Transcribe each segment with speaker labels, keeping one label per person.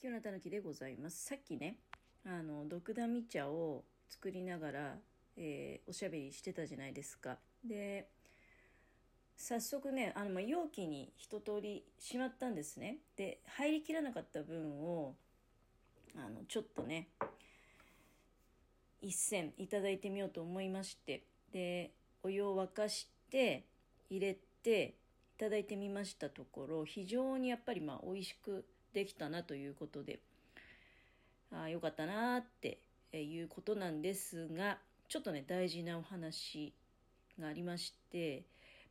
Speaker 1: 清名たぬきでございます。さっきねあのドクダミ茶を作りながら、えー、おしゃべりしてたじゃないですか。で早速ねあの容器に一通りしまったんですね。で入りきらなかった分をあのちょっとね一銭いただいてみようと思いまして。でお湯を沸かして入れていただいてみましたところ非常にやっぱりまあ美味しくできたなということであよかったなっていうことなんですがちょっとね大事なお話がありまして、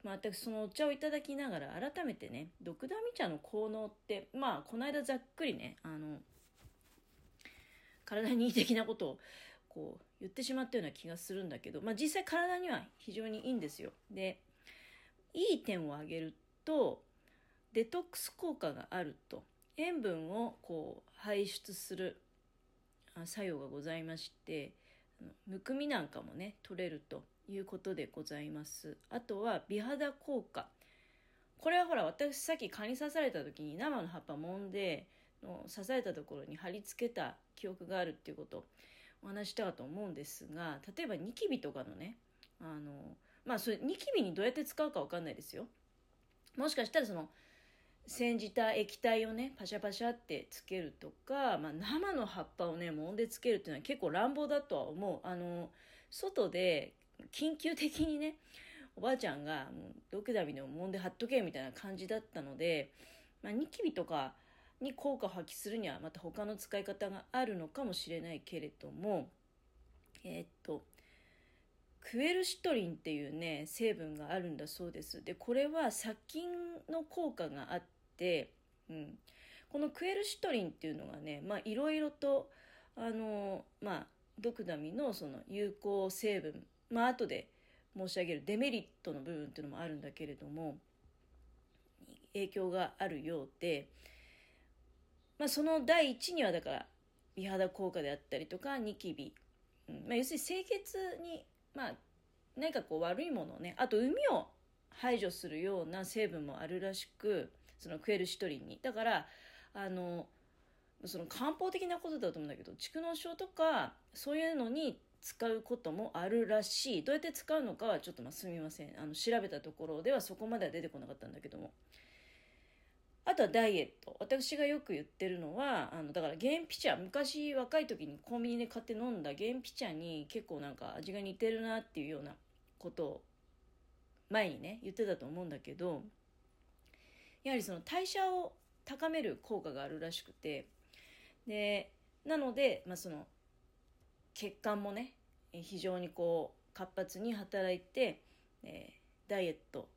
Speaker 1: まあ、私そのお茶をいただきながら改めてねドクダミ茶の効能ってまあこの間ざっくりねあの体にいい的なことをこう言ってしまったような気がするんだけど、まあ、実際体には非常にいいんですよ。でいい点を挙げるとデトックス効果があると塩分をこう排出する作用がございましてむくみなんかもね取れるということでございます。あとは美肌効果。これはほら私さっき蚊に刺された時に生の葉っぱ揉んでの刺されたところに貼り付けた記憶があるっていうことをお話したかと思うんですが例えばニキビとかのねあのまあそれニキビにどうやって使うか分かんないですよ。もしかしたらその煎じた液体をねパシャパシャってつけるとか、まあ、生の葉っぱをね揉んでつけるっていうのは結構乱暴だとは思う。あの外で緊急的にねおばあちゃんがもうドクダミでも揉んで貼っとけみたいな感じだったので、まあ、ニキビとかに効果を発揮するにはまた他の使い方があるのかもしれないけれどもえー、っとクエルシトリンっていうね成分があるんだそうです。でこれは殺菌の効果があっ、うん、このクエルシトリンっていうのがねいろいろとあのまあドクダミのその有効成分まあ後で申し上げるデメリットの部分っていうのもあるんだけれども影響があるようで、まあ、その第一にはだから美肌効果であったりとかニキビ、うん。まあ、要するに清潔に、まあ、何かこう悪いものをねあと海を排除するような成分もあるらしくそのクエルシトリンに。だからあのその漢方的なことだと思うんだけど蓄膿症とかそういうのに使うこともあるらしい。どうやって使うのかはちょっとまあすみません。あの調べたところではそこまでは出てこなかったんだけども。あとはダイエット。私がよく言ってるのはあのだから原皮茶。昔若い時にコンビニで買って飲んだ原皮茶に結構なんか味が似てるなっていうようなことを前にね言ってたと思うんだけどやはりその代謝を高める効果があるらしくてでなので、まあ、その血管もね非常にこう活発に働いて、えー、ダイエット。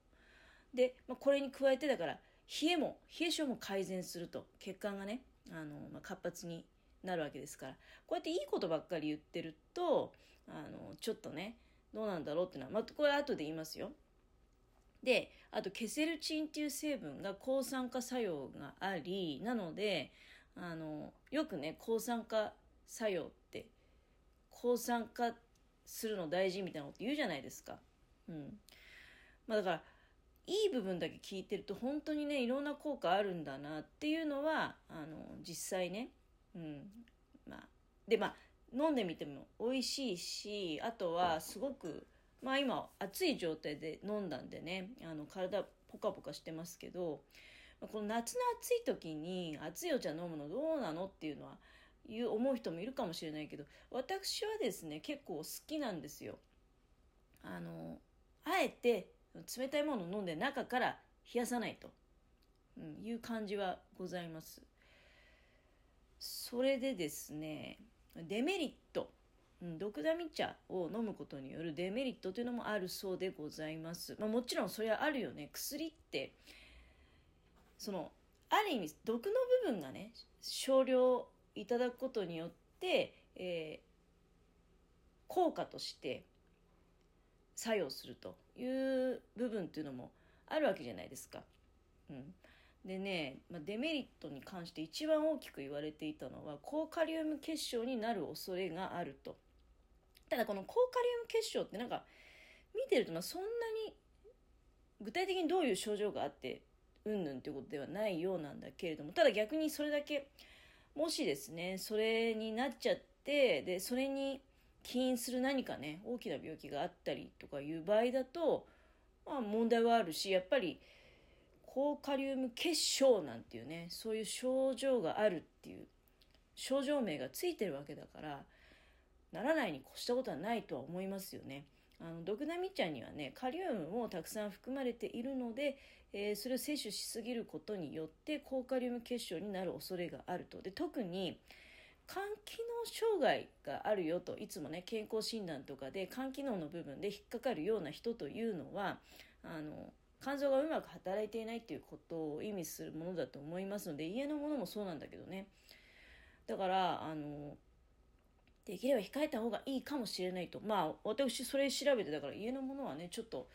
Speaker 1: で、まあ、これに加えてだから冷えも冷え性も改善すると。血管がねあの、まあ、活発になるわけですから。こうやっていいことばっかり言ってるとあのちょっとねどうなんだろうっていうのは、まあ、これ後で言いますよ。であとケセルチンっていう成分が抗酸化作用がありなのであのよくね抗酸化作用って抗酸化するの大事みたいなこと言うじゃないですか。うんまあ、だからいい部分だけ聞いてると本当にねいろんな効果あるんだなっていうのはあの実際ね、うんまあ、でまあ飲んでみても美味しいしあとはすごくまあ今暑い状態で飲んだんでねあの体ポカポカしてますけどこの夏の暑い時に熱いお茶飲むのどうなのっていうのはいう思う人もいるかもしれないけど私はですね結構好きなんですよ。あのあえて冷たいものを飲んで中から冷やさないと、うん、いう感じはございます。それでですねデメリット、うん、ドクダミ茶を飲むことによるデメリットというのもあるそうでございます。まあ、もちろんそれはあるよね薬ってそのある意味毒の部分がね少量いただくことによって、えー、効果として作用するという部分っていうのもあるわけじゃないですか。うん、でね、まあ、デメリットに関して一番大きく言われていたのは高カリウム結晶になる恐れがあると。ただこの高カリウム結晶ってなんか見てるとまあそんなに具体的にどういう症状があってうんぬんっていうことではないようなんだけれどもただ逆にそれだけもしですね、それになっちゃって、で、それに起因する何かね、大きな病気があったりとかいう場合だと、まあ問題はあるし、やっぱり高カリウム結晶なんていうね、そういう症状があるっていう症状名がついてるわけだから、ならないに越したことはないとは思いますよね。あの、ドクダミ茶にはね、カリウムもたくさん含まれているので、えー、それを摂取しすぎることによって高カリウム結晶になる恐れがあると。で、特に、肝機能障害があるよといつもね健康診断とかで肝機能の部分で引っかかるような人というのはあの肝臓がうまく働いていないっていうことを意味するものだと思いますので家のものもそうなんだけどねだからあのできれば控えた方がいいかもしれないと。まあ私それ調べてだから家のものはねちょっと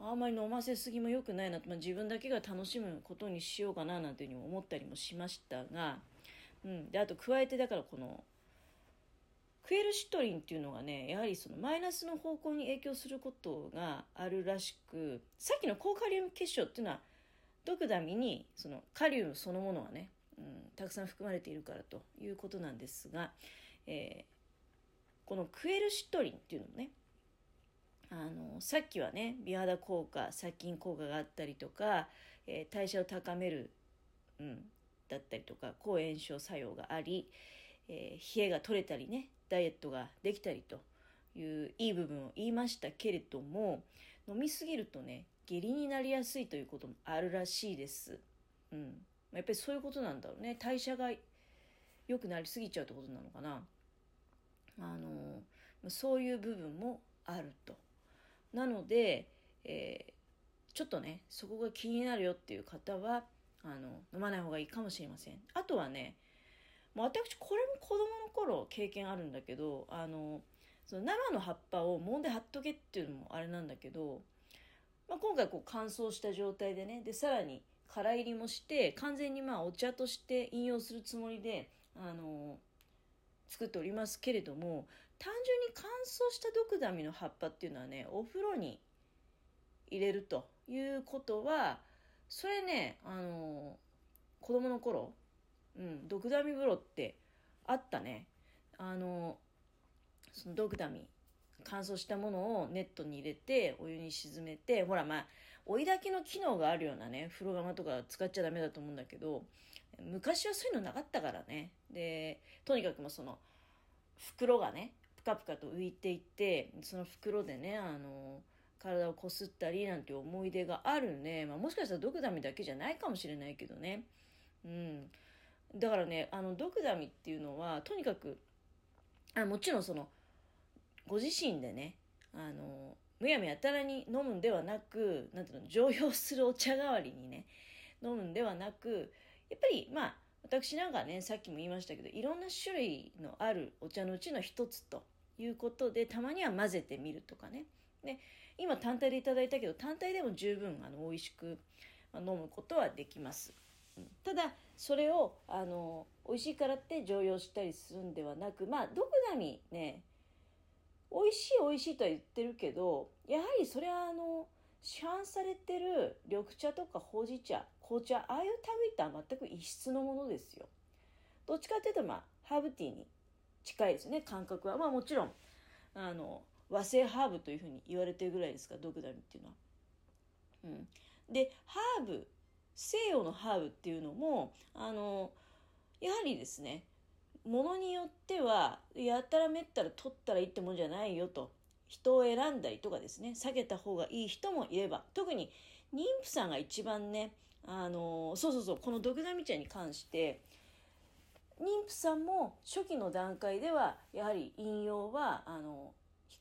Speaker 1: あんまり飲ませすぎも良くないなと、まあ、自分だけが楽しむことにしようかななんていうふうに思ったりもしましたが。うん、であと加えてだからこのクエルシトリンっていうのがねやはりそのマイナスの方向に影響することがあるらしくさっきの高カリウム結晶っていうのはドクダミにそのカリウムそのものはね、うん、たくさん含まれているからということなんですが、えー、このクエルシトリンっていうのもねあのさっきはね美肌効果殺菌効果があったりとか、えー、代謝を高める、うん、だったりとか抗炎症作用があり、えー、冷えが取れたりねダイエットができたりといういい部分を言いましたけれども飲みすぎるとね下痢になりやすいということもあるらしいです。うん、やっぱりそういうことなんだろうね代謝が良くなりすぎちゃうってことなのかな。あのそういう部分もあると。なので、えー、ちょっとねそこが気になるよっていう方はあの飲まない方がいいかもしれませんあとはねもう私これも子供の頃経験あるんだけどあのその生の葉っぱを揉んで貼っとけっていうのもあれなんだけど、まあ、今回こう乾燥した状態でねでさらに空入りもして完全にまあお茶として飲用するつもりであの作っておりますけれども単純に乾燥したドクダミの葉っぱっていうのはねお風呂に入れるということはそれね、あの、子供の頃、うん、ドクダミ風呂ってあったね。あの、そのドクダミ、乾燥したものをネットに入れて、お湯に沈めて、ほらまあ、追い炊きの機能があるようなね、風呂釜とか使っちゃダメだと思うんだけど、昔はそういうのなかったからね。で、とにかくもその、袋がね、ぷかぷかと浮いていて、その袋でね、あの体をこすったりなんて思い出があるね。まあ、もしかしたらドクダミだけじゃないかもしれないけどね。うん。だからね、あの、ドクダミっていうのは、とにかく、あもちろんその、ご自身でね、あの、むやみやたらに飲むんではなく、なんていうの、常用するお茶代わりにね、飲むんではなく、やっぱり、まあ、私なんかね、さっきも言いましたけど、いろんな種類のあるお茶のうちの一つということで、たまには混ぜてみるとかね。で、今単体でいただいたけど単体でも十分あの美味しく飲むことはできます。ただそれをあの美味しいからって常用したりするんではなくまあドクダミね美味しい美味しいとは言ってるけどやはりそれはあの市販されてる緑茶とかほうじ茶紅茶ああいう類とは全く異質のものですよ。どっちかっていうとまあハーブティーに近いですね。感覚は。まあもちろんあの和製ハーブというふうに言われてるぐらいですからドクダミっていうのは。うん、でハーブ西洋のハーブっていうのもあのやはりですねものによってはやったらめったら取ったらいいってもんじゃないよと。人を選んだりとかですね避けた方がいい人もいれば特に妊婦さんが一番ねあのそうそうそうこのドクダミ茶に関して妊婦さんも初期の段階ではやはり飲用はあの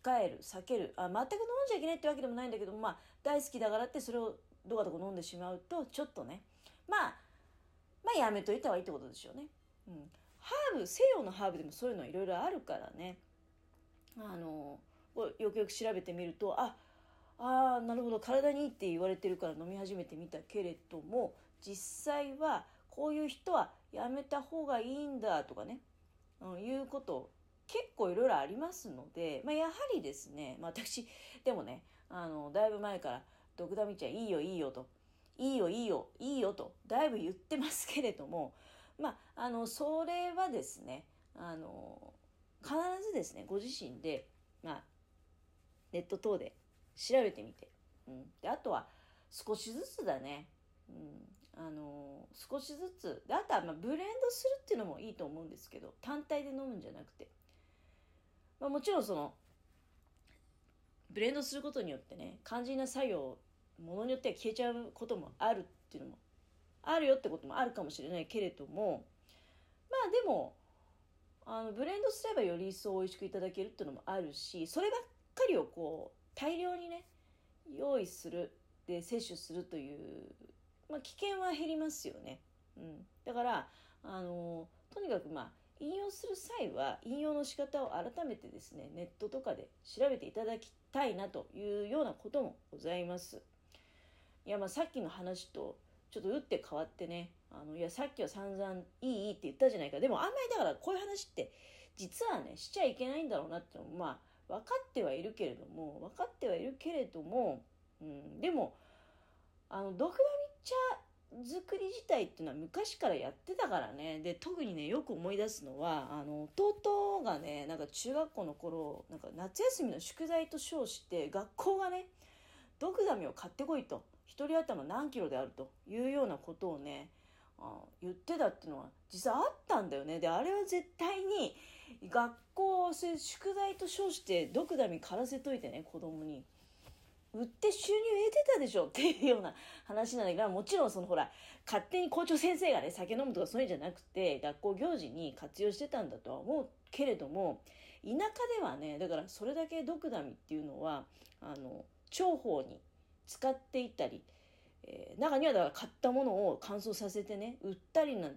Speaker 1: 控える避けるあ全く飲んじゃいけないってわけでもないんだけどまあ大好きだからってそれをどかどか飲んでしまうとちょっとねまあまあやめといた方がいいってことでしょうね。うん、ハーブ西洋のハーブでもそういうのいろいろあるからねあのよくよく調べてみるとああなるほど体にいいって言われてるから飲み始めてみたけれども実際はこういう人はやめた方がいいんだとかね、うん、いうこと結構いろいろありますので、まあ、やはりですね、まあ、私でもねあのだいぶ前から「ドクダミちゃんいいよいいよ」と「いいよいいよいいよ」とだいぶ言ってますけれどもまあ、あの、それはですね、あの、必ずですね、ご自身で、まあ、ネット等で調べてみて、うん。で、あとは、少しずつだね、うん。あの少しずつであとはまブレンドするっていうのもいいと思うんですけど単体で飲むんじゃなくて、まあ、もちろんそのブレンドすることによってね肝心な作業ものによっては消えちゃうこともあるっていうのもあるよってこともあるかもしれないけれどもまあでもあのブレンドすればより一層美味しくいただけるっていうのもあるしそればっかりをこう大量にね用意するで摂取するというまあ、危険は減りますよね。うん、だからあのとにかくまあ引用する際は引用の仕方を改めてですねネットとかで調べていただきたいなというようなこともございます。いやまあさっきの話とちょっと打って変わってねあのいやさっきは散々いいいいって言ったじゃないかでもあんまりだからこういう話って実はねしちゃいけないんだろうなってのもまあ分かってはいるけれども分かってはいるけれども、うん、でもあの毒茶作り自体っていうのは昔からやってたからね。で特にねよく思い出すのはあの弟がねなんか中学校の頃なんか夏休みの宿題と称して学校がねドクダミを買ってこいと。1人頭何キロであるというようなことをねあ言ってたっていうのは実はあったんだよね。であれは絶対に学校宿題と称してドクダミ狩らせといてね子供に。売って収入得てたでしょっていうような話なんだけど、もちろんそのほら、勝手に校長先生がね、酒飲むとかそういうんじゃなくて、学校行事に活用してたんだとは思うけれども、田舎ではね、だからそれだけ毒ダミっていうのは、あの、重宝に使っていたり、えー、中にはだから買ったものを乾燥させてね、売ったりなん